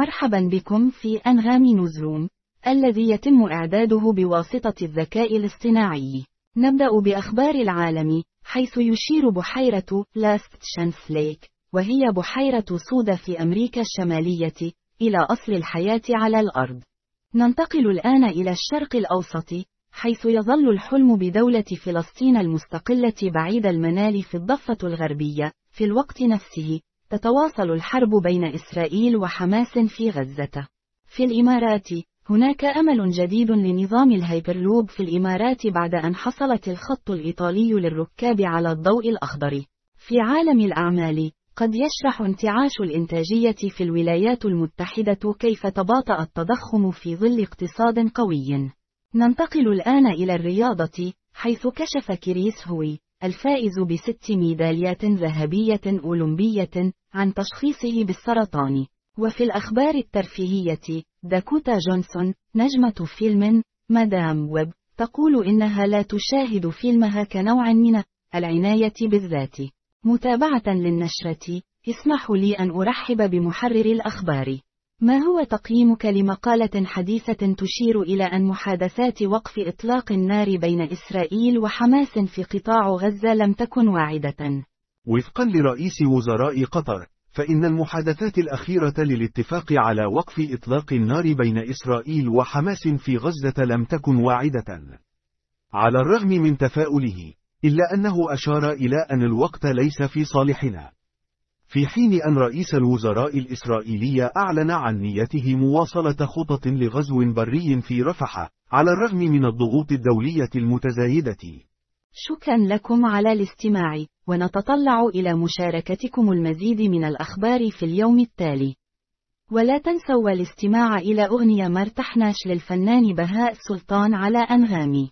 مرحبا بكم في أنغام نوزروم، الذي يتم إعداده بواسطة الذكاء الاصطناعي. نبدأ بأخبار العالم، حيث يشير بحيرة لاست شانس ليك، وهي بحيرة صودا في أمريكا الشمالية، إلى أصل الحياة على الأرض. ننتقل الآن إلى الشرق الأوسط، حيث يظل الحلم بدولة فلسطين المستقلة بعيد المنال في الضفة الغربية، في الوقت نفسه، تتواصل الحرب بين إسرائيل وحماس في غزة. في الإمارات، هناك أمل جديد لنظام الهيبرلوب في الإمارات بعد أن حصلت الخط الإيطالي للركاب على الضوء الأخضر. في عالم الأعمال، قد يشرح انتعاش الإنتاجية في الولايات المتحدة كيف تباطأ التضخم في ظل اقتصاد قوي. ننتقل الآن إلى الرياضة، حيث كشف كريس هوي، الفائز بست ميداليات ذهبية أولمبية، عن تشخيصه بالسرطان. وفي الأخبار الترفيهية، داكوتا جونسون، نجمة فيلم مدام ويب، تقول إنها لا تشاهد فيلمها كنوع من العناية بالذات. متابعة للنشرة، اسمحوا لي أن أرحب بمحرر الأخبار. ما هو تقييمك لمقالة حديثة تشير إلى أن محادثات وقف إطلاق النار بين إسرائيل وحماس في قطاع غزة لم تكن واعدة؟ وفقا لرئيس وزراء قطر، فإن المحادثات الأخيرة للاتفاق على وقف إطلاق النار بين إسرائيل وحماس في غزة لم تكن واعدة. على الرغم من تفاؤله، إلا أنه أشار إلى أن الوقت ليس في صالحنا. في حين أن رئيس الوزراء الإسرائيلي أعلن عن نيته مواصلة خطط لغزو بري في رفح، على الرغم من الضغوط الدولية المتزايدة. شكرا لكم على الاستماع، ونتطلع إلى مشاركتكم المزيد من الأخبار في اليوم التالي. ولا تنسوا الاستماع إلى أغنية مرتحناش للفنان بهاء سلطان على أنغامي.